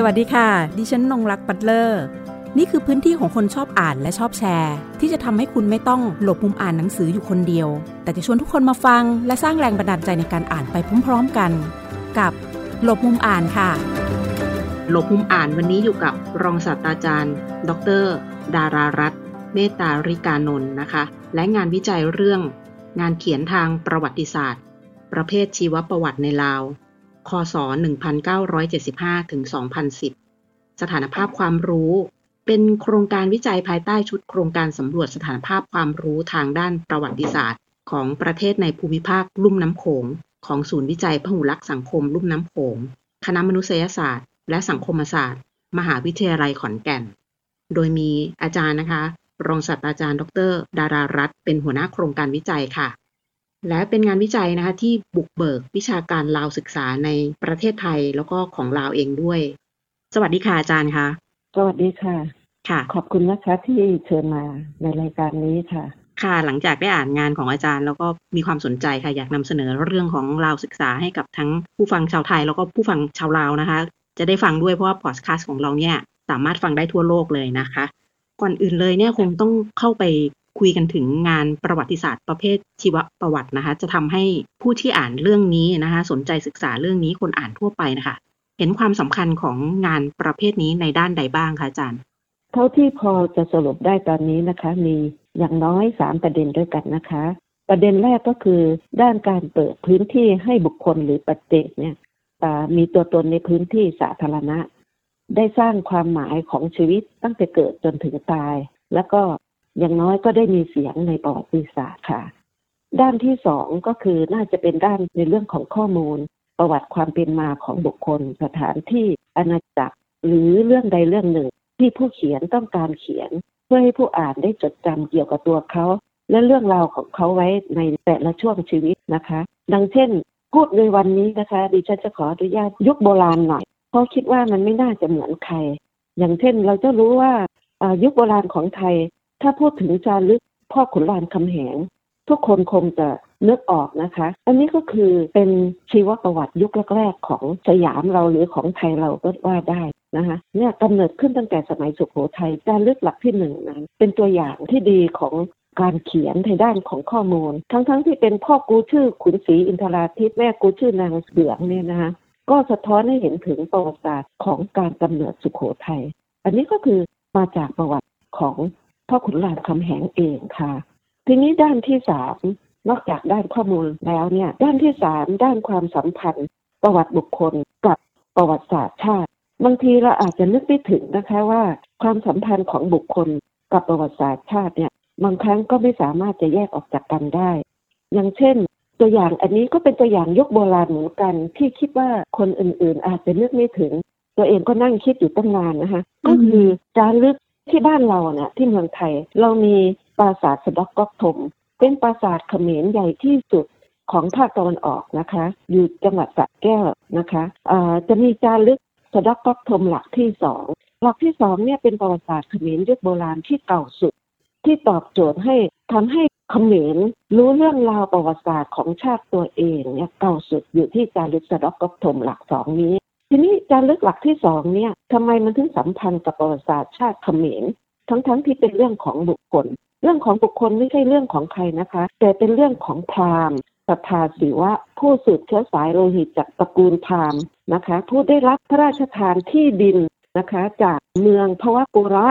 สวัสดีค่ะ ดิฉันนงรักปัตเลอร์ นี่คือพื้นที่ของคนชอบอ่านและชอบแชร์ ที่จะทำให้คุณไม่ต้องหลบมุมอ่านหนังสืออยู่คนเดียว แต่จะชวนทุกคนมาฟัง และสร้างแรงบันดาลใจในการอ่านไปพร้อมๆกัน กับหลบมุมอ่านค่ะ หลบมุมอ่านวันนี้อยู่กับรองศาสตราจารย์ ดร ดารารัตน์เมตตาริกานนท์นะคะ และงานวิจัยเรื่อง งานเขียนทางประวัติศาสตร์ ประเภทชีวประวัติในลาว คศ 1975 ถึง 2010 สถานภาพความรู้ เป็นโครงการวิจัยภายใต้ชุดโครงการสำรวจสถานภาพความรู้ทางด้านประวัติศาสตร์ ของประเทศในภูมิภาคลุ่มน้ำโขง ของศูนย์วิจัยพหุลักษณ์สังคมลุ่มน้ำโขง คณะมนุษยศาสตร์ และสังคมศาสตร์ มหาวิทยาลัยขอนแก่น โดยมีอาจารย์นะคะ รองศาสตราจารย์ ดร ดารารัตน์เป็นหัวหน้าโครงการวิจัยค่ะ และเป็นงานวิจัยนะคะที่บุกเบิกวิชาการลาวศึกษาในประเทศไทยแล้วก็ของลาวเองด้วย สวัสดีค่ะอาจารย์คะสวัสดีค่ะ ค่ะ ขอบคุณนะคะที่เชิญมาในรายการนี้ค่ะ ค่ะหลังจากได้อ่านงานของอาจารย์ แล้วก็มีความสนใจค่ะอยากนำเสนอเรื่องของลาวศึกษาให้กับทั้งผู้ฟังชาวไทย แล้วก็ผู้ฟังชาวลาวนะคะ จะได้ฟังด้วยเพราะว่าพอดคาสต์ของเราเนี่ยสามารถฟังได้ทั่วโลกเลยนะคะ ก่อนอื่นเลยเนี่ยคงต้องเข้าไป คุยกันถึงงานประวัติศาสตร์ประเภทชีวประวัตินะคะ จะทำให้ผู้ที่อ่านเรื่องนี้นะคะ สนใจศึกษาเรื่องนี้คนอ่านทั่วไปนะคะ เห็นความสำคัญของงานประเภทนี้ในด้านใดบ้างคะอาจารย์ เท่าที่พอจะสรุปได้ตอนนี้นะคะ มีอย่างน้อยสามประเด็นด้วยกันนะคะ ประเด็นแรกก็คือ ด้านการเปิดพื้นที่ให้บุคคลหรือปัจเจกเนี่ยมีตัวตนในพื้นที่สาธารณะ ได้สร้างความหมายของชีวิตตั้งแต่เกิดจนถึงตาย แล้วก็ อย่างน้อยก็ได้มีเสียงในประวัติศาสตร์ค่ะ ด้านที่สองก็คือน่าจะเป็นด้านในเรื่องของข้อมูล ประวัติความเป็นมาของบุคคล สถานที่อาณาจักร หรือเรื่องใดเรื่องหนึ่ง ที่ผู้เขียนต้องการเขียน เพื่อให้ผู้อ่านได้จดจำเกี่ยวกับตัวเขา และเรื่องราวของเขาไว้ในแต่ละช่วงชีวิตนะคะ ดังเช่น พูดในวันนี้นะคะดิฉันจะขออนุญาตยุคโบราณหน่อยเพราะคิดว่ามันไม่น่าจะเหมือนใคร อย่างเช่นเราจะรู้ว่ายุคโบราณของไทย ถ้าพูดถึงจารึกพ่อขุนรามคำแหง ทุกคนคงจะนึกออกนะคะ อันนี้ก็คือเป็นชีวประวัติยุคแรกๆของสยามเราหรือของไทยเราก็ว่าได้นะคะเนี่ยกำเนิดขึ้นตั้งแต่สมัยสุโขทัยจารึกหลักที่หนึ่งนั้น เป็นตัวอย่างที่ดีของการเขียนในด้านของข้อมูล ทั้งๆทที่เป็นพ่อกูชื่อขุนศรีอินทราทิตย์แม่กูชื่อนางเสืองเนี่ยนะคะก็สะท้อนให้เห็นถึงประวัติศาสตร์ของการกำเนิดสุโขทัย อันนี้ก็คือมาจากประวัติของ พ่อขุนรามคำแหงเองค่ะ ทีนี้ด้านที่สามนอกจากด้านข้อมูลแล้วเนี่ยด้านที่สามด้านความสัมพันธ์ ประวัติบุคคลกับประวัติศาสตร์ชาติบางทีเราอาจจะนึกไม่ถึงนะคะว่า ความสัมพันธ์ของบุคคลกับประวัติศาสตร์ชาติเนี่ยบางครั้งก็ไม่สามารถจะแยกออกจากกันได้ อย่างเช่น ตัวอย่างอันนี้ก็เป็นตัวอย่างยุคโบราณเหมือนกัน ที่คิดว่าคนอื่นๆ อาจจะนึกไม่ถึง ตัวเองก็นั่งคิดอยู่ตั้งนานนะคะก็คือจารึก ที่บ้านเราเนี่ยที่เมืองไทยเรามีปราสาทสะดอกก๊อกถมเป็นปราสาทเขมรใหญ่ที่สุดของภาคตะวันออกนะคะ อยู่จังหวัดสระแก้วนะคะจะมีจารึกสะดอกก๊อกถมหลักที่สองหลักที่สองเนี่ยเป็นประวัติศาสตร์เขมรยุคโบราณที่เก่าสุด ที่ตอบโจทย์ให้ทำให้เขมรรู้เรื่องราวประวัติศาสตร์ของชาติตัวเองเนี่ยเก่าสุดอยู่ที่จารึกสะดอกก๊อกถมหลักสองนี้ ทีนี้จารึกหลักที่สองเนี่ยทำไมมันถึงสัมพันธ์กับประวัติศาสตร์ชาติเขมรทั้งๆทที่เป็นเรื่องของบุคคล เรื่องของบุคคลไม่ใช่เรื่องของใครนะคะ แต่เป็นเรื่องของพราหมณ์ศรัทธาศิวะผู้สืบเชื้อสายโลหิตจากตระกูลพราหมณ์นะคะ ผู้ได้รับพระราชทานที่ดินนะคะ จากเมืองพวกุระ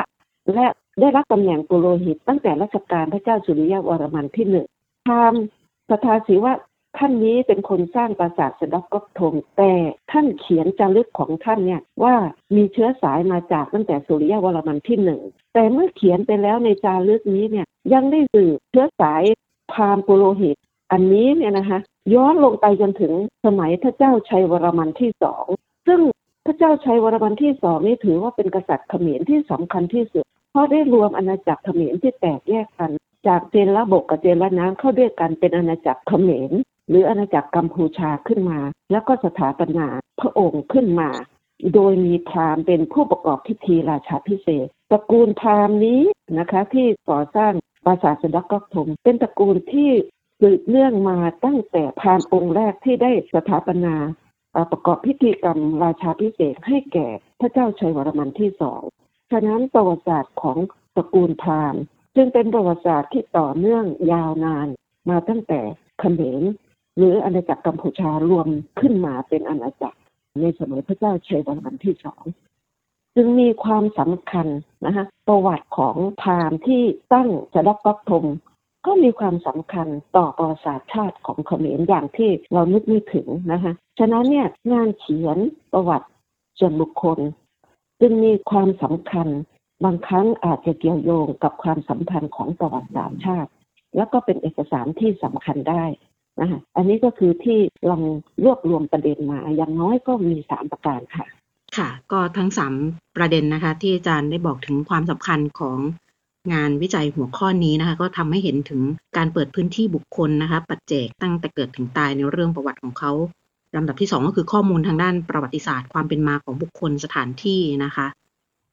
และได้รับตำแหน่งปุโรหิตตั้งแต่รัชกาลพระเจ้าสุริยวรมันที่หนึ่งพราหมณ์ศรัทธาศิวะ ท่านนี้เป็นคนสร้างปราสาทสะเดอกก๊อกทงแต่ท่านเขียนจารึกของท่านเนี่ยว่ามีเชื้อสายมาจากตั้งแต่สุริยวรมันที่หนึ่งแต่เมื่อเขียนไปแล้วในจารึกนี้เนี่ยยังได้สืบเชื้อสายพราหมณ์ปุโรหิต อันนี้เนี่ยนะคะย้อนลงไปจนถึงสมัยพระเจ้าชัยวรมันที่สองซึ่งพระเจ้าชัยวรมันที่สองนี่ถือว่าเป็นกษัตริย์เขมรที่สำคัญที่สุด เพราะได้รวมอาณาจักรเขมรที่แตกแยกกัน จากเจนละบกกับเจนละน้ำเข้าด้วยกันเป็นอาณาจักรเขมร หรืออาณาจักรกัมพูชาขึ้นมา แล้วก็สถาปนาพระองค์ขึ้นมา โดยมีพราหมณ์เป็นผู้ประกอบพิธีราชาพิเศษตระกูลพราหมณ์นี้นะคะที่ก่อสร้างปราสาทสะเดอกกอกถมเป็นตระกูลที่สืบเนื่องมาตั้งแต่พราหมณ์องค์แรกที่ได้สถาปนาประกอบพิธีกรรมราชาพิเศษให้แก่พระเจ้าชัยวรมันที่สองฉะนั้นประวัติศาสตร์ของตระกูลพราหมณ์จึงเป็นประวัติศาสตร์ที่ต่อเนื่องยาวนาน มาตั้งแต่เขมร หรืออาณาจักรกัมพูชารวมขึ้นมาเป็นอาณาจักรในสมัยพระเจ้าชัยวรมันที่สองจึงมีความสำคัญนะคะประวัติของพราหมณ์ที่ตั้งสดับปักธงก็มีความสำคัญต่อประวัติศาสตร์ชาติของเขมรอย่างที่เรานึกไม่ถึงนะคะฉะนั้นเนี่ยงานเขียนประวัติส่วนบุคคล จึงมีความสำคัญบางครั้งอาจจะเกี่ยวโยงกับความสัมพันธ์ของประวัติศาสตร์ชาติ แล้วก็เป็นเอกสารที่สำคัญได้ นะคะอันนี้ก็คือที่ลองรวบรวมประเด็นมา อย่างน้อยก็มีสามประการค่ะ ค่ะ ก็ทั้งสามประเด็นนะคะ ที่อาจารย์ได้บอกถึงความสำคัญของงานวิจัยหัวข้อนี้นะคะ ก็ทำให้เห็นถึงการเปิดพื้นที่บุคคลนะคะ ปัจเจกตั้งแต่เกิดถึงตายในเรื่องประวัติของเขาลำดับที่สองก็คือข้อมูลทางด้านประวัติศาสตร์ความเป็นมาของบุคคลสถานที่นะคะ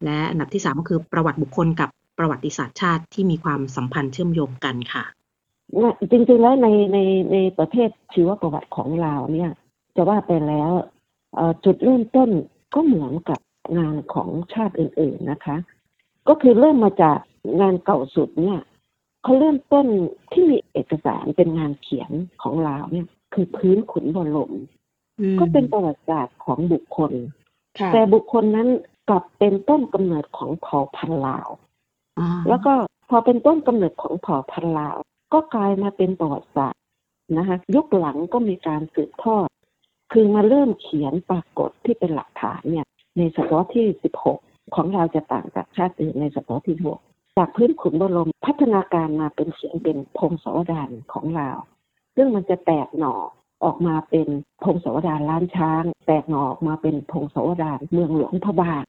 และอันดับที่สามก็คือประวัติบุคคลกับประวัติศาสตร์ชาติที่มีความสัมพันธ์เชื่อมโยงกันค่ะ จริงๆแล้วในในในประเทศชีวประวัติของเราเนี่ย จะว่าไปแล้วจุดเริ่มต้นก็เหมือนกับงานของชาติอื่น ๆนะคะ ก็คือเริ่มมาจากงานเก่าสุดเนี่ยเขาเริ่มต้นที่มีเอกสารเป็นงานเขียนของลาวเนี่ย คือพื้นขุนบรมก็เป็นประวัติศาสตร์ของบุคคล แต่บุคคลนั้นกลับเป็นต้นกำเนิดของเผ่าพันธุ์ลาวแล้วก็พอเป็นต้นกำเนิดของเผ่าพันธุ์ลาว ก็กลายมาเป็นประวัติศาสตร์นะคะยุคหลังก็มีการสืบทอด คือมาเริ่มเขียนปรากฏที่เป็นหลักฐานเนี่ยในศตวรรษที่สิบหกของเราจะต่างจากชาติอื่นในศตวรรษที่หกจากพื้นขุนบรมพัฒนาการมาเป็นเขียนเป็นพงศาวดารของเราซึ่งมันจะแตกหน่อออกมาเป็นพงศาวดารล้านช้าง แตกหน่อออกมาเป็นพงศาวดารเมืองหลวงพระบาท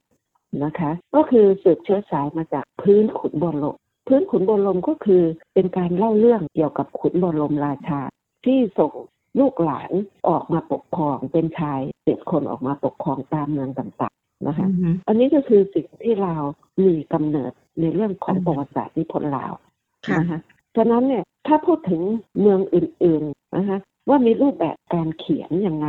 นะคะ ก็คือสืบเชื้อสายมาจากพื้นขุนบรม พื้นขุนบรมก็คือเป็นการเล่าเรื่องเกี่ยวกับขุนบรมราชา ที่ส่งลูกหลานออกมาปกครองเป็นชายเจ็ดคนออกมาปกครองตามเมืองต่างๆนะคะ อันนี้ก็คือสิ่งที่เรามีกำเนิดในเรื่องของประวัติศาสตร์นิพนธ์ลาวนะคะฉะนั้นเนี่ยถ้าพูดถึงเมืองอื่นๆนะคะว่ามีรูปแบบการเขียนยังไง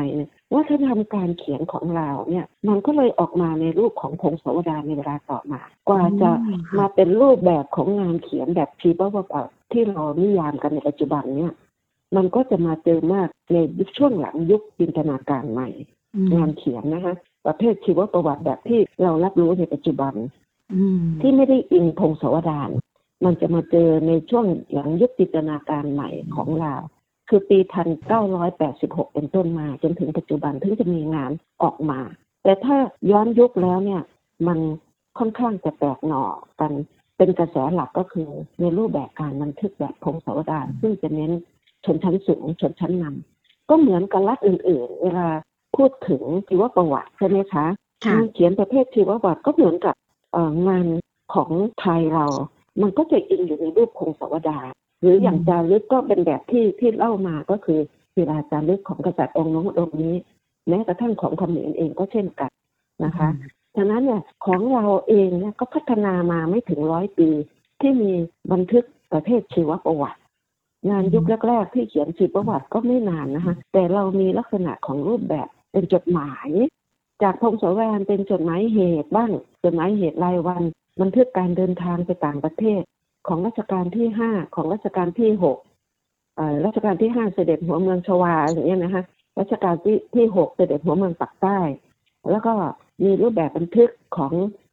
เนี่ยว่าถ้าทำการเขียนของเราเนี่ยมันก็เลยออกมาในรูปของพงศาวดารในเวลาต่อมา กว่าจะมาเป็นรูปแบบของงานเขียนแบบชีวประวัติที่เรานิยามกันในปัจจุบันเนี่ยมันก็จะมาเจอมากในช่วงหลังยุคจินตนาการใหม่ งานเขียนนะคะ ประเภทชีวประวัติแบบที่เรารับรู้ในปัจจุบันที่ไม่ได้อิงพงศาวดารมันจะมาเจอในช่วงหลังยุคจินตนาการใหม่ของเรา คือปีพันเก้าร้อยแปดสิบหกเป็นต้นมาจนถึงปัจจุบันถึงจะมีงานออกมา แต่ถ้าย้อนยุคแล้วเนี่ยมันค่อนข้างจะแตกหน่อกัน เป็นกระแสหลักก็คือในรูปแบบการบันทึกแบบพงศาวดารซึ่งจะเน้นชนชั้นสูงชนชั้นนำก็เหมือนกับรัฐอื่น ๆ เวลาพูดถึงชีวประวัติใช่ไหมคะงานเขียนประเภทชีวประวัติก็เหมือนกับงานของไทยเรา มันก็จะอิงอยู่ในรูปพงศาวดารห รืออย่างจารึกก็เป็นแบบที่ที่เล่ามาก็คือศิลาจารึกของกษัตริย์องค์น้ององค์นี้ แม้กระทั่งของเขมรเองก็เช่นกันนะคะฉะนั้นเนี่ยของเราเองเนี่ยก็พัฒนามาไม่ถึงร้อยปี ที่มีบันทึกประเภทชีวประวัติ งานยุคแรก ๆ ที่เขียนชีวประวัติก็ไม่นานนะคะแต่เรามีลักษณะของรูปแบบเป็นจดหมาย จากพงศาวดารเป็นจดหมายเหตุบ้างจดหมายเหตุรายวัน บันทึกการเดินทางไปต่างประเทศ ของรัชกาลที่ห้าของรัชกาลที่หกรัชกาลที่ห้าเสด็จหัวเมืองชวาอย่างเงี้ยนะคะรัชกาลที่ที่หกเสด็จหัวเมืองปักใต้ แล้วก็มีรูปแบบบันทึกของ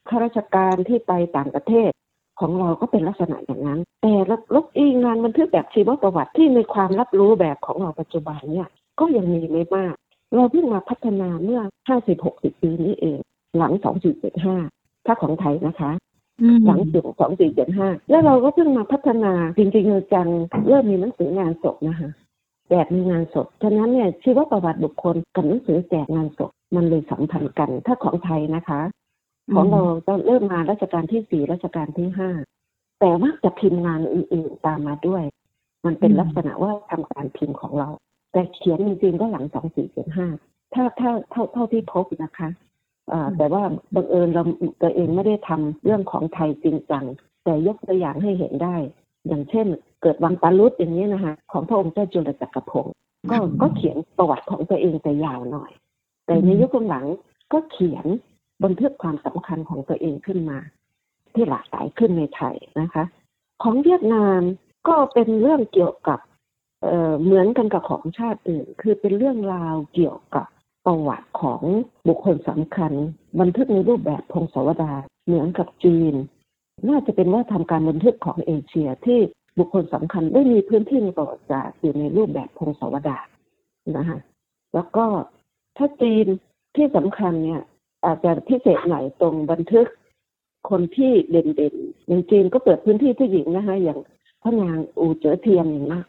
ข้าราชการที่ไปต่างประเทศของเราก็เป็นลักษณะอย่างนั้น แต่ลบอีงานบันทึกแบบชีวประวัติที่มีความรับรู้แบบของเราปัจจุบันเนี่ยก็ยังมีไม่มาก เราเพิ่งมาพัฒนาเมื่อห้าสิบหกสิบปีนี้เอง หลังสองสี่เจ็ดห้าถ้าของไทยนะคะ หลังจุดสองสี่เจ็ดห้าแล้วเราก็เพิ่งมาพัฒนาจริงๆจังเริ่มมีหนังสืองานศพนะคะแจกมีงานศพ ฉะนั้นเนี่ยชื่อว่าประวัติบุคคลกับหนังสือแจกงานศพมันเลยสัมพันธ์กัน ถ้าของไทยนะคะ ของเราจะเริ่มมารัชกาลที่สี่รัชกาลที่ห้าแต่ว่าจะพิมพ์งานอื่นๆตามมาด้วย มันเป็นลักษณะว่าทำการพิมพ์ของเรา แต่เขียนจริงๆก็หลังสองสี่เจ็ดห้าถ้าถ้าเท่าเท่าที่พบนะคะ แต่ว่าบังเอิญเราตัวเองไม่ได้ทำเรื่องของไทยจริงจัง แต่ยกตัวอย่างให้เห็นได้ อย่างเช่น เกิดวังปารุษอย่างนี้นะคะของพระองค์เจ้าจุลจักรพงศ์ก็ก็เขียนประวัติของตัวเองแต่ยาวหน่อย แต่ในยุคหลังก็เขียนบันทึกความสำคัญของตัวเองขึ้นมา ที่หลากหลายขึ้นในไทยนะคะ ของเวียดนามก็เป็นเรื่องเกี่ยวกับเเหมือนกันกับของชาติอื่น คือเป็นเรื่องราวเกี่ยวกับ ประวัติของบุคคลสำคัญ บันทึกในรูปแบบพงศาวดารเหมือนกับจีน น่าจะเป็นว่าทำการบันทึกของเอเชียที่บุคคลสำคัญได้มีพื้นที่ในประวัติศาสตร์อยู่ในรูปแบบพงศาวดารนะคะแล้วก็ถ้าจีนที่สำคัญเนี่ย อาจจะพิเศษหน่อยตรงบันทึกคนที่เด่นๆอย่างจีนก็เปิดพื้นที่ผู้หญิงนะคะอย่างพระนางอูเจ๋อเทียมอย่างนี้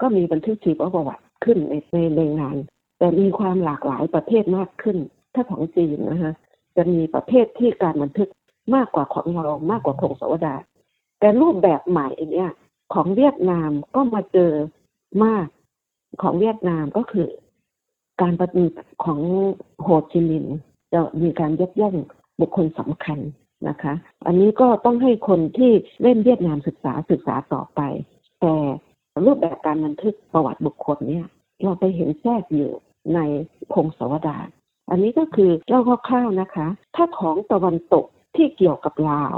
ก็มีบันทึกชีวประวัติขึ้นในในในงาน แต่มีความหลากหลายประเภทมากขึ้น ถ้าของจีนนะคะจะมีประเภทที่การบันทึกมากกว่าของเรามากกว่าพงศาวดา แต่รูปแบบใหม่เนี่ยของเวียดนามก็มาเจอมากของเวียดนามก็คือ การปฏิบัติของโฮจิมินห์จะมีการยกย่องบุคคลสำคัญนะคะ อันนี้ก็ต้องให้คนที่เล่นเวียดนามศึกษาศึกษาต่อไป แต่รูปแบบการบันทึกประวัติบุคคลเนี่ย เราไปเห็นแทรกอยู่ ในพงศาวดารอันนี้ก็คือเล่าคร่าวๆนะคะ ถ้าของตะวันตกที่เกี่ยวกับลาว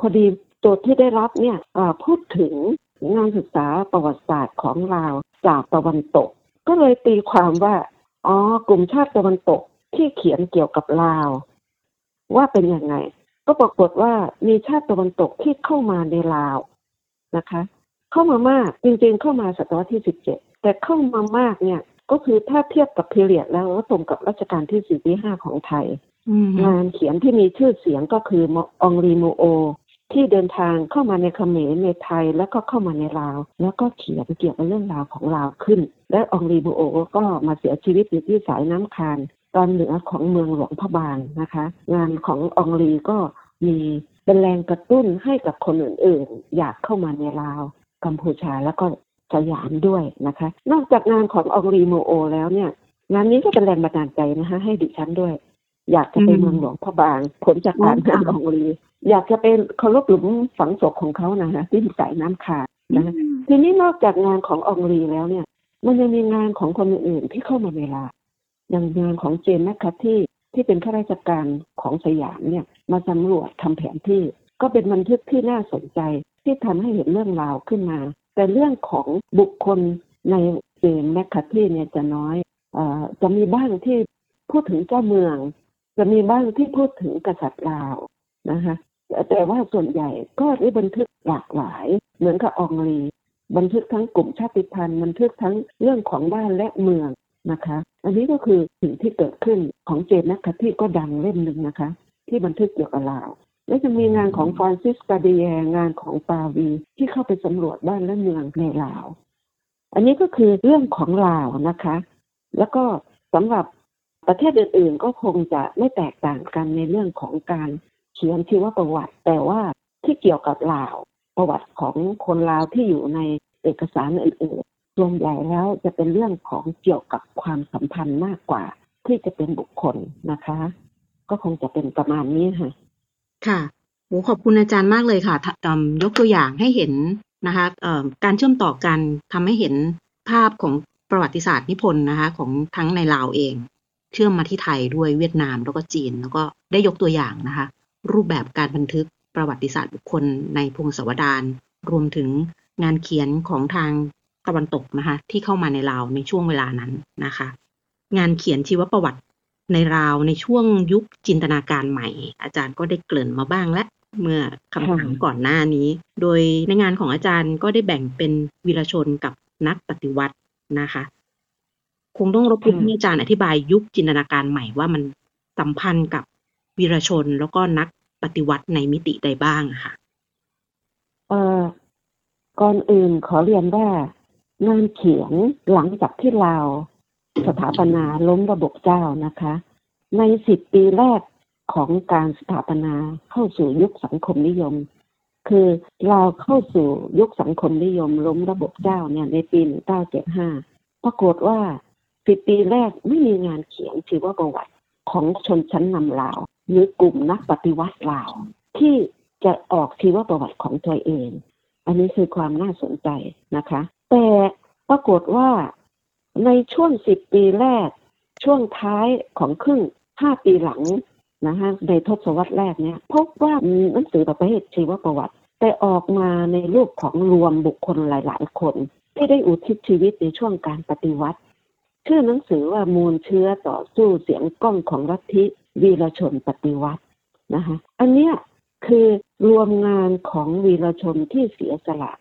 พอดีโจทย์ที่ได้รับเนี่ยพูดถึงงานศึกษาประวัติศาสตร์ของลาวจากตะวันตก ก็เลยตีความว่าอ๋อกลุ่มชาติตะวันตกที่เขียนเกี่ยวกับลาว ว่าเป็นยังไง ก็ปรากฏว่ามีชาติตะวันตกที่เข้ามาในลาวนะคะ เข้ามามากจริงๆเข้ามาศตวรรษที่สิบเจ็ดแต่เข้ามามากเนี่ย ก็คือถ้าเทียบกับพีเรียดแล้วตรงกับรัชกาลที่สี่ที่ห้าของไทย งานเขียนที่มีชื่อเสียงก็คืออองรี มูโอ ที่เดินทางเข้ามาในเขมรในไทยแล้วก็เข้ามาในลาว แล้วก็เขียนเกี่ยวกับเรื่องราวของลาวขึ้น และอองรี มูโอก็มาเสียชีวิตอยู่ที่สายน้ำคานตอนเหนือของเมืองหลวงพระบางนะคะ งานของอองรีก็มีเป็นแรงกระตุ้นให้กับคนอื่นๆ อยากเข้ามาในลาวกัมพูชาแล้วก็ สยามด้วยนะคะ นอกจากงานของอองรี มูโอแล้วเนี่ยงานนี้ก็เป็นแรงบันดาลใจนะคะ ให้ดิฉันด้วย อยากจะไปเมืองหลวงพระบางผลจากการงานองรีอยากจะเป็นเคารพหลุมฝังศพของเขานะคะที่สายน้ำขาดนะทีนี้นอกจากงานขององรีแล้วเนี่ย มันยังมีงานของคนอื่นๆที่เข้ามาเวลาอย่างงานของเจนแมคคัตที่ที่เป็นข้าราชการของสยามเนี่ย มาสำรวจทำแผนที่ ก็เป็นบันทึกที่น่าสนใจที่ทำให้เห็นเรื่องราวขึ้นมา แต่เรื่องของบุคคลในเจนแมคคัตที่เนี่ยจะน้อยอจะมีบ้างที่พูดถึงเจ้าเมือง จะมีบ้างที่พูดถึงกษัตริย์ลาวนะคะแต่ว่าส่วนใหญ่ก็ได้บันทึกหลากหลาย เหมือนกับองลีบันทึกทั้งกลุ่มชาติพันธุ์บันทึกทั้งเรื่องของบ้านและเมืองนะคะ อันนี้ก็คือสิ่งที่เกิดขึ้นของเจนนักที่ก็ดังเล่มหนึ่งนะคะ ที่บันทึกเกี่ยวกับลาว และจะมีงานของฟรานซิสกาเดียงานของปาวี ที่เข้าไปสำรวจบ้านและเมืองในลาว อันนี้ก็คือเรื่องของลาวนะคะ แล้วก็สำหรับประเทศอื่นๆ ก็คงจะไม่แตกต่างกันในเรื่องของการเขียนชีวประวัติ แต่ว่าที่เกี่ยวกับลาว ประวัติของคนลาวที่อยู่ในเอกสารอื่นๆรวมใหญ่แล้วจะเป็นเรื่องของเกี่ยวกับความสัมพันธ์มากกว่า ที่จะเป็นบุคคลนะคะ ก็คงจะเป็นประมาณนี้ค่ะ ค่ะโหขอบคุณอาจารย์มากเลยค่ะยกตัวอย่างให้เห็นนะคะการเชื่อมต่อกันทำให้เห็นภาพของประวัติศาสตร์นิพนธ์นะคะของทั้งในลาวเอง เชื่อมมาที่ไทยด้วยเวียดนามแล้วก็จีน แล้วก็ได้ยกตัวอย่างนะคะ รูปแบบการบันทึกประวัติศาสตร์บุคคลในพงศาวดารรวมถึงงานเขียนของทางตะวันตกนะคะที่เข้ามาในลาวในช่วงเวลานั้นนะคะ งานเขียนชีวประวัติ ในลาวในช่วงยุคจินตนาการใหม่ อาจารย์ก็ได้เกริ่นมาบ้างและเมื่อคำถามก่อนหน้านี้ โดยในงานของอาจารย์ก็ได้แบ่งเป็นวีรชนกับนักปฏิวัตินะคะ คงต้องรบกวนอาจารย์อธิบายยุคจินตนาการใหม่ว่ามันสัมพันธ์กับวีรชนแล้วก็นักปฏิวัติในมิติใดบ้างค่ะเอ่อก่อนอื่นขอเรียนว่างานเขียนหลังจากที่เรา สถาปนาล้มระบบเจ้านะคะ ในสิบปีแรกของการสถาปนาเข้าสู่ยุคสังคมนิยม คือเราเข้าสู่ยุคสังคมนิยม ล้มระบบเจ้าเนี่ยในปีหนึ่งเก้าเจ็ดห้าปรากฏว่าสิบปีแรกไม่มีงานเขียนชีวประวัติของชนชั้นนำลาว หรือกลุ่มนักปฏิวัติลาว ที่จะออกชีวประวัติของตัวเอง อันนี้คือความน่าสนใจนะคะ แต่ปรากฏว่า ในช่วงสิบปีแรก ช่วงท้ายของครึ่งห้าปีหลังนะฮะในทศวรรษแรกเนี่ยพบว่ามีหนังสือประเภทชีวประวัติ แต่ออกมาในรูปของรวมบุคคลหลาย ๆ คน ที่ได้อุทิศชีวิตในช่วงการปฏิวัติ ชื่อหนังสือว่ามูลเชื้อต่อสู้เสียงกล้องของรัฐทิวีรชนปฏิวัตินะคะอันเนี้ยคือรวมงานของวีรชนที่เสียสละ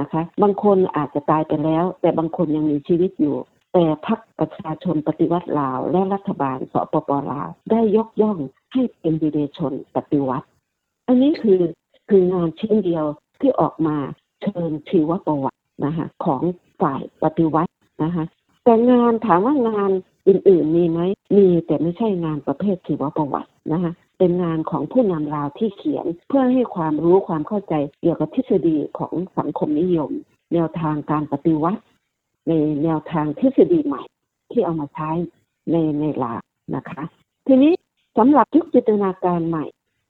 นะคะ บางคนอาจจะตายไปแล้ว แต่บางคนยังมีชีวิตอยู่ แต่พรรคประชาชนปฏิวัติลาว และรัฐบาลสปปลาว ได้ยกย่องให้เป็นวีรชนปฏิวัติ อันนี้คือคืองานชิ้นเดียวที่ออกมาเชิญชีวประวัตินะคะของฝ่ายปฏิวัตินะคะแต่งานถามว่างานอื่นๆมีไหมมีแต่ไม่ใช่งานประเภทชีวประวัตินะคะเป็นงานของผู้นำลาวที่เขียนเพื่อให้ความรู้ความเข้าใจเกี่ยวกับทฤษฎีของสังคมนิยม แนวทางการปฏิวัติ ในแนวทางทฤษฎีใหม่ที่เอามาใช้ในในลาวนะคะ ทีนี้สำหรับยุคจินตนาการใหม่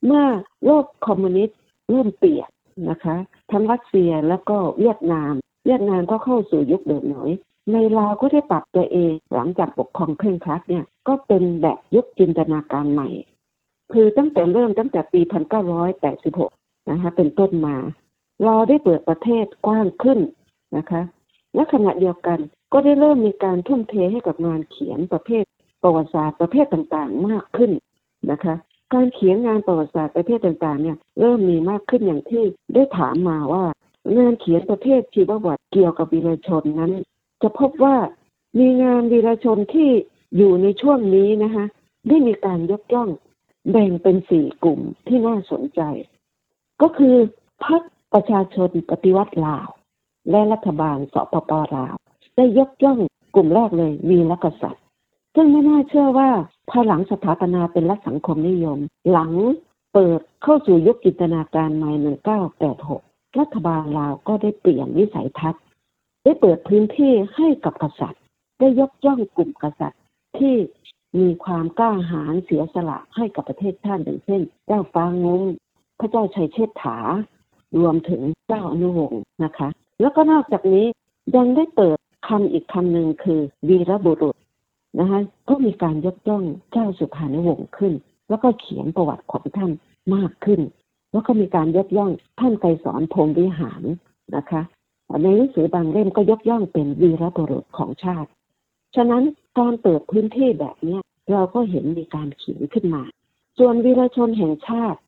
เมื่อโลกคอมมิวนิสต์เริ่มเปลี่ยนนะคะ ทั้งรัสเซียแล้วก็เวียดนาม เวียดนามก็เข้าสู่ยุคเดิมหน่อยในลาวก็ได้ปรับตัวเองหลังจากปกครองเคร่งครัดเนี่ยก็เป็นแบบยุคจินตนาการใหม่ คือตั้งแต่เริ่มตั้งแต่ปี 1986 นะคะเป็นต้นมา เราได้เปิดประเทศกว้างขึ้นนะคะ และขณะเดียวกัน ก็ได้เริ่มมีการทุ่มเทให้กับงานเขียนประเภท ประวัติศาสตร์ประเภทต่างๆ มากขึ้นนะคะ การเขียนงานประวัติศาสตร์ประเภทต่างๆเนี่ยเริ่มมีมากขึ้นอย่างที่ได้ถามมาว่างานเขียนประเภทชีวประวัติเกี่ยวกับวีรชนนั้น จะพบว่ามีงานวีรชนที่อยู่ในช่วงนี้นะคะได้มีการยกย่องแบ่งเป็นสี่กลุ่มที่น่าสนใจ ก็คือพรรคประชาชนปฏิวัติลาว และรัฐบาลสปปลาว ได้ยกย่องกลุ่มแรกเลยวีรกษัตริย์ ซึ่งไม่น่าเชื่อว่าภายหลังสถาปนาเป็นรัฐสังคมนิยม หลังเปิดเข้าสู่ยุคจินตนาการใหม่ 1986 รัฐบาลลาวก็ได้เปลี่ยนวิสัยทัศน์ ได้เปิดพื้นที่ให้กับกษัตริย์ ได้ยกย่องกลุ่มกษัตริย์ที่มีความกล้าหาญเสียสละให้กับประเทศชาติอย่างเช่น เจ้าฟ้างงพระเจ้าชัยเชษฐา รวมถึงเจ้าอนุวงศ์นะคะ แล้วก็นอกจากนี้ยังได้เปิดคำอีกคำหนึ่งคือวีรบุรุษนะคะก็มีการยกย่องเจ้าสุภานุวงศ์ขึ้น แล้วก็เขียนประวัติของท่านมากขึ้น แล้วก็มีการยกย่องท่านไกรสอนพรมวิหารนะคะในหนังสือบางเล่มก็ยกย่องเป็นวีรบุรุษของชาติ ฉะนั้นการเปิดพื้นที่แบบเนี้ยเราก็เห็นมีการเขียนขึ้นมา ส่วนวีรชนแห่งชาติ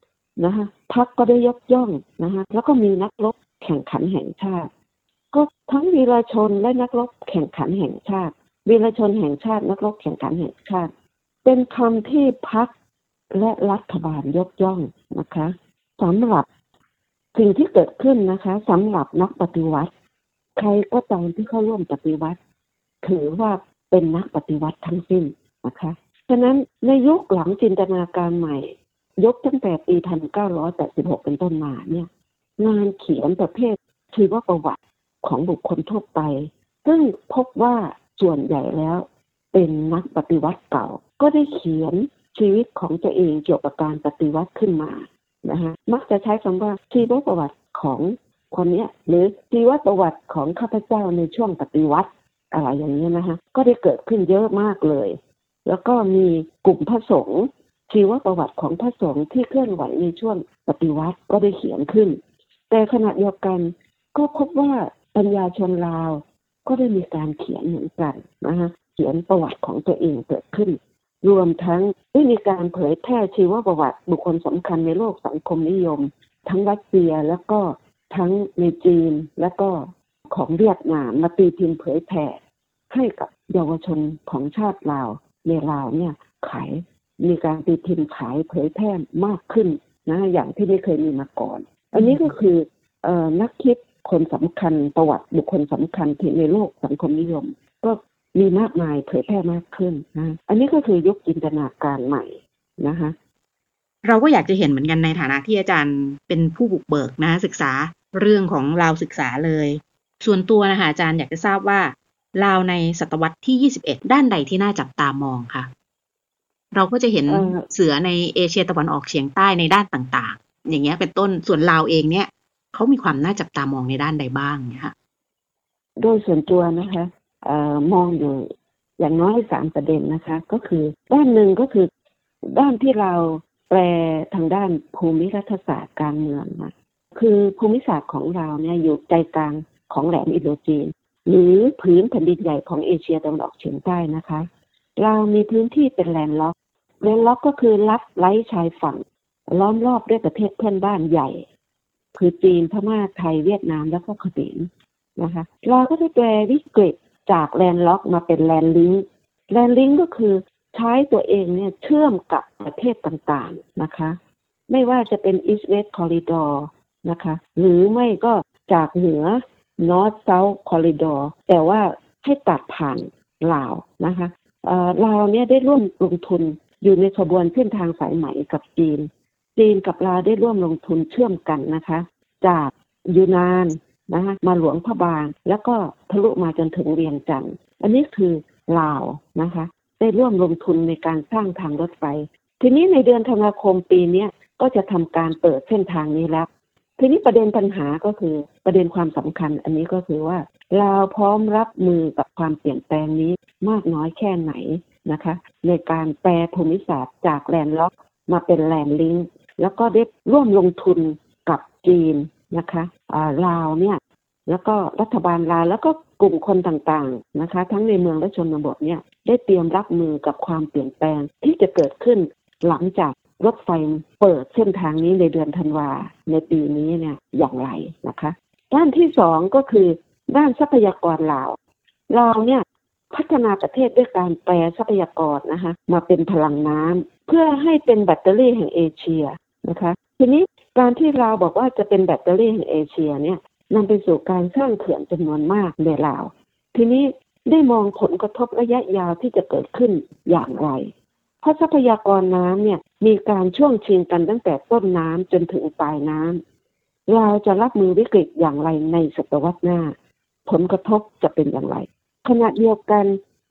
นะคะพักก็ได้ยกย่องนะคะแล้วก็มีนักรบแข่งขันแห่งชาติ ก็ทั้งวีรชนและนักรบแข่งขันแห่งชาติ วีรชนแห่งชาติ นักรบแข่งขันแห่งชาติ เป็นคำที่พักและรัฐบาลยกย่องนะคะสำหรับสิ่งที่เกิดขึ้นนะคะสำหรับนักปฏิวัติ ใครก็ตามที่เข้าร่วมปฏิวัติ ถือว่าเป็นนักปฏิวัติทั้งสิ้นนะคะฉะนั้นในยุคหลังจินตนาการใหม่ ยกตั้งแต่ปี 1986 เป็นต้นมาเนี่ย งานเขียนประเภทชีวประวัติ ของบุคคลทั่วไป ซึ่งพบว่าส่วนใหญ่แล้ว เป็นนักปฏิวัติเก่า ก็ได้เขียนชีวิตของตัวเองเกี่ยวกับการปฏิวัติขึ้นมานะคะมักจะใช้คำว่าชีวประวัติของคนเนี้ยหรือชีวประวัติของข้าพเจ้าในช่วงปฏิวัติอะไรอย่างนี้นะคะก็ได้เกิดขึ้นเยอะมากเลย แล้วก็มีกลุ่มพระสงฆ์ชีวประวัติของพระสงฆ์ที่เคลื่อนไหวในช่วงปฏิวัติก็ได้เขียนขึ้น แต่ขณะเดียวกันก็พบว่า ปัญญาชนลาวก็ได้มีการเขียนเหมือนกันนะคะเขียนประวัติของตัวเองเกิดขึ้น รวมทั้งได้มีการเผยแพร่ชีวประวัติบุคคลสำคัญในโลกสังคมนิยม ทั้งรัสเซียแล้วก็ทั้งในจีนและก็ของเวียดนามมาตีพิมพ์เผยแผ่ให้กับเยาวชนของชาติลาวในลาวเนี่ยขายมีการตีพิมพ์ขายเผยแพร่มากขึ้นนะอย่างที่ไม่เคยมีมาก่อน อันนี้ก็คืออนักคิด คนสำคัญประวัติบุคคลสำคัญที่ในโลกสังคมนิยม ก็มีมากมายเผยแพร่มากขึ้นนะอันนี้ก็คือยุคจินตนาการใหม่นะคะเราก็อยากจะเห็นเหมือนกันในฐานะที่อาจารย์เป็นผู้บุกเบิกนะศึกษาเรื่องของลาวศึกษาเลย ส่วนตัวนะคะอาจารย์อยากจะทราบว่าลาวในศตวรรษที่ 21 ด้านใดที่น่าจับตามองค่ะ เราก็จะเห็นเสือในเอเชียตะวันออกเฉียงใต้ในด้านต่าง ๆ อย่างเงี้ยเป็นต้นส่วนลาวเองเนี่ย เขามีความน่าจับตามองในด้านใดบ้างเนี่ยค่ะโดยส่วนตัวนะคะอมองอยู่อย่างน้อยสามประเด็นนะคะ ก็คือด้านหนึ่งก็คือด้านที่เราแปลทางด้านภูมิรัฐศาสตร์การเมืองนะคือภูมิศาสตร์ของเราเนี่ยอยู่ใจกลางของแหลมอินโดจีน หรือพื้นแผ่นดินใหญ่ของเอเชียตะวันออกเฉียงใต้นะคะ เรามีพื้นที่เป็น landlock landlock ก็คือรัฐไร้ชายฝั่งล้อมรอบด้วยประเทศเพื่อนบ้านใหญ่ คือจีนพม่าไทยเวียดนามแล้วก็เขมรนะคะเราก็ได้แปรวิกฤตจาก landlock มาเป็น land linkแลนด์ลิงก็คือใช้ตัวเองเนี่ยเชื่อมกับประเทศต่างๆนะคะ ไม่ว่าจะเป็น East West Corridor นะคะ หรือไม่ก็จากเหนือ North South Corridor แต่ว่าให้ตัดผ่านลาวนะคะลาวเนี่ยได้ร่วมลงทุนอยู่ในขบวนเส้นทางสายไหมกับจีน จีนกับลาวได้ร่วมลงทุนเชื่อมกันนะคะ จากยูนานนะคะมาหลวงพระบาง แล้วก็ทะลุมาจนถึงเวียงจันทน์อันนี้คือลาวนะคะ ได้ร่วมลงทุนในการสร้างทางรถไฟ ทีนี้ในเดือนธันวาคมปีนี้ก็จะทำการเปิดเส้นทางนี้แล้ว ทีนี้ประเด็นปัญหาก็คือประเด็นความสำคัญ อันนี้ก็คือว่าเราพร้อมรับมือกับความเปลี่ยนแปลงนี้มากน้อยแค่ไหนนะคะ ในการแปรภูมิศาสตร์จาก landlock มาเป็น land link แล้วก็ได้ร่วมลงทุนกับจีนนะคะลาวเนี่ยแล้วก็รัฐบาลลาวแล้วก็กลุ่มคนต่างๆนะคะ ทั้งในเมืองและชนบทเนี่ยได้เตรียมรับมือกับความเปลี่ยนแปลงที่จะเกิดขึ้นหลังจากรถไฟเปิดเส้นทางนี้ในเดือนธันวาในปีนี้เนี่ยอย่างไรนะคะ ด้านที่สองก็คือด้านทรัพยากรลาวลาวเนี่ยพัฒนาประเทศด้วยการแปลทรัพยากรนะคะมาเป็นพลังน้ำเพื่อให้เป็นแบตเตอรี่แห่งเอเชีย นะคะ ทีนี้การที่เราบอกว่าจะเป็นแบตเตอรี่แห่งเอเชียเนี่ยนำไปสู่การสร้างเขื่อนจำนวนมากในลาว ทีนี้ได้มองผลกระทบระยะยาวที่จะเกิดขึ้นอย่างไร เพราะทรัพยากรน้ำเนี่ยมีการช่วงชิงกันตั้งแต่ต้นน้ำจนถึงปลายน้ำเราจะรับมือวิกฤตอย่างไรในศตวรรษหน้า ผลกระทบจะเป็นอย่างไร ขณะเดียวกัน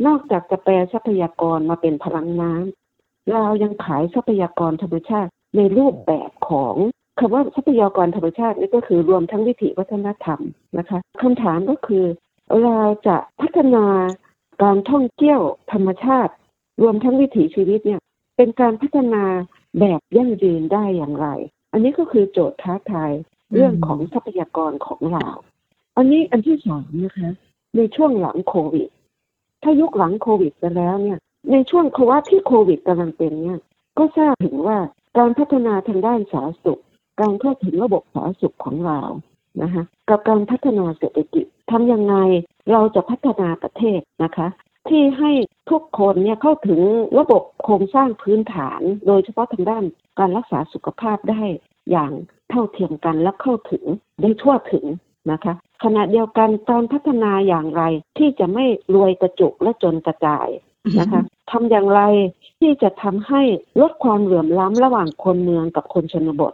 นอกจากจะแปลทรัพยากรมาเป็นพลังน้ำเรายังขายทรัพยากรธรรมชาติ ในรูปแบบของคำว่าทรัพยากรธรรมชาตินี่ก็คือรวมทั้งวิถีวัฒนธรรมนะคะคำถามก็คือ เราจะพัฒนาการท่องเที่ยวธรรมชาติ รวมทั้งวิถีชีวิตเนี่ย เป็นการพัฒนาแบบยั่งยืนได้อย่างไร อันนี้ก็คือโจทย์ท้าทายเรื่องของทรัพยากรของเรา อันนี้อันที่สองนะคะ ในช่วงหลังโควิด ถ้ายุคหลังโควิดไปแล้วเนี่ย ในช่วงภาวะที่โควิดกำลังเป็นเนี่ย ก็ทราบถึงว่า การพัฒนาทางด้านสาธารณสุข การเข้าถึงระบบสาธารณสุขของเรานะคะกับการพัฒนาเศรษฐกิจทำยังไงเราจะพัฒนาประเทศนะคะ ที่ให้ทุกคนเนี่ยเข้าถึงระบบโครงสร้างพื้นฐาน โดยเฉพาะทางด้านการรักษาสุขภาพได้อย่างเท่าเทียมกันและเข้าถึงได้ทั่วถึงนะคะ ขณะเดียวกันการพัฒนาอย่างไรที่จะไม่รวยกระจุกและจนกระจายนะคะ ทำอย่างไรที่จะทำให้ลดความเหลื่อมล้ำระหว่างคนเมืองกับคนชนบท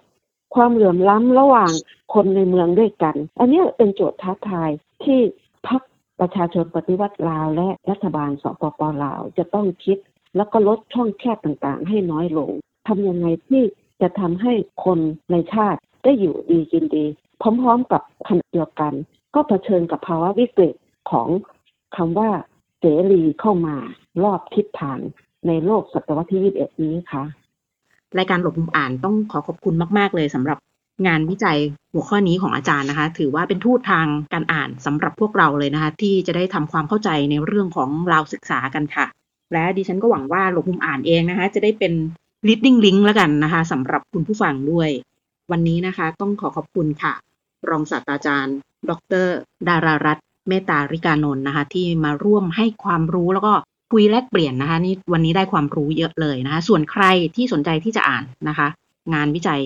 ความเหลื่อมล้ำระหว่างคนในเมืองด้วยกัน อันนี้เป็นโจทย์ท้าทายที่พักประชาชนปฏิวัติลาวและรัฐบาลสปปลาวจะต้องคิด แล้วก็ลดช่องแคบต่างๆ ให้น้อยลงทำยังไงที่จะทำให้คนในชาติได้อยู่ดีกินดี พร้อมๆกับขณะเดียวกัน ก็เผชิญกับภาวะวิกฤตของคำว่า รีเข้ามารอบทิศทางในโลกศตวรรษที่ 21 นี้ค่ะ รายการหลบมุมอ่านต้องขอขอบคุณมาก ๆ เลยสำหรับงานวิจัยหัวข้อนี้ของอาจารย์นะคะ ถือว่าเป็นทูตทางการอ่านสำหรับพวกเราเลยนะคะ ที่จะได้ทำความเข้าใจในเรื่องของราวศึกษากันค่ะ และดิฉันก็หวังว่าหลบมุมอ่านเองนะคะ จะได้เป็น reading link แล้วกันนะคะสำหรับคุณผู้ฟังด้วย วันนี้นะคะ ต้องขอขอบคุณค่ะ รองศาสตราจารย์ ดร ดารารัตน เมตตาริกานนท์นะคะ ที่มาร่วมให้ความรู้แล้วก็คุยแลกเปลี่ยนนะคะนี่วันนี้ได้ความรู้เยอะเลยนะคะ ส่วนใครที่สนใจที่จะอ่านนะคะ งานวิจัย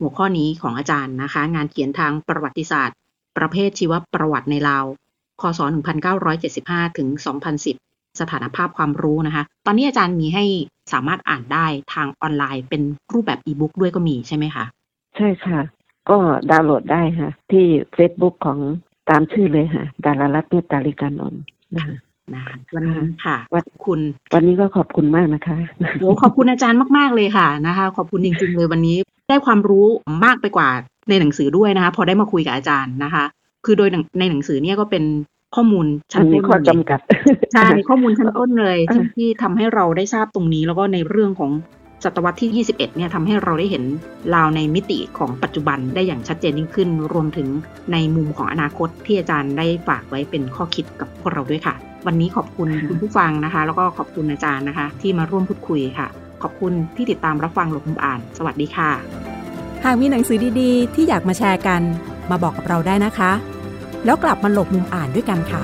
หัวข้อนี้ของอาจารย์นะคะ งานเขียนทางประวัติศาสตร์ ประเภทชีวประวัติในลาวคศ1975 ถึง 2010 สถานภาพความรู้นะคะ ตอนนี้อาจารย์มีให้สามารถอ่านได้ทางออนไลน์เป็นรูปแบบอีบุ๊กด้วยก็มีใช่ไหมคะ ใช่ค่ะ ก็ดาวน์โหลดได้ค่ะ ที่ Facebook ของ ตามชื่อเลยค่ะ ดารารัตน์เมตตาลิกานนท์นะคะนะคะวันนี้ค่ะวันคุณ วันนี้ก็ขอบคุณมากนะคะโอ้ขอบคุณอาจารย์มาก ๆ เลยค่ะนะคะ ขอบคุณจริง ๆ เลยวันนี้ได้ความรู้มากไปกว่าในหนังสือด้วยนะคะ พอได้มาคุยกับอาจารย์นะคะ คือโดยในหนังสือเนี่ยก็เป็นข้อมูลชั้นมีต้นข้อเลยจำกัดใช่ข้อมูลชั้นต้นเลยเออที่ทำให้เราได้ทราบตรงนี้แล้วก็ในเรื่องของ ศตวรรษที่ 21 เนี่ยทำให้เราได้เห็นลาวในมิติของปัจจุบันได้อย่างชัดเจนยิ่งขึ้น รวมถึงในมุมของอนาคตที่อาจารย์ได้ฝากไว้เป็นข้อคิดกับพวกเราด้วยค่ะ วันนี้ขอบคุณคุณผู้ฟังนะคะ แล้วก็ขอบคุณอาจารย์นะคะ ที่มาร่วมพูดคุยค่ะ ขอบคุณที่ติดตามรับฟังหลบมุมอ่าน สวัสดีค่ะ หากมีหนังสือดีๆ ที่อยากมาแชร์กัน มาบอกกับเราได้นะคะ แล้วกลับมาหลบมุมอ่านด้วยกันค่ะ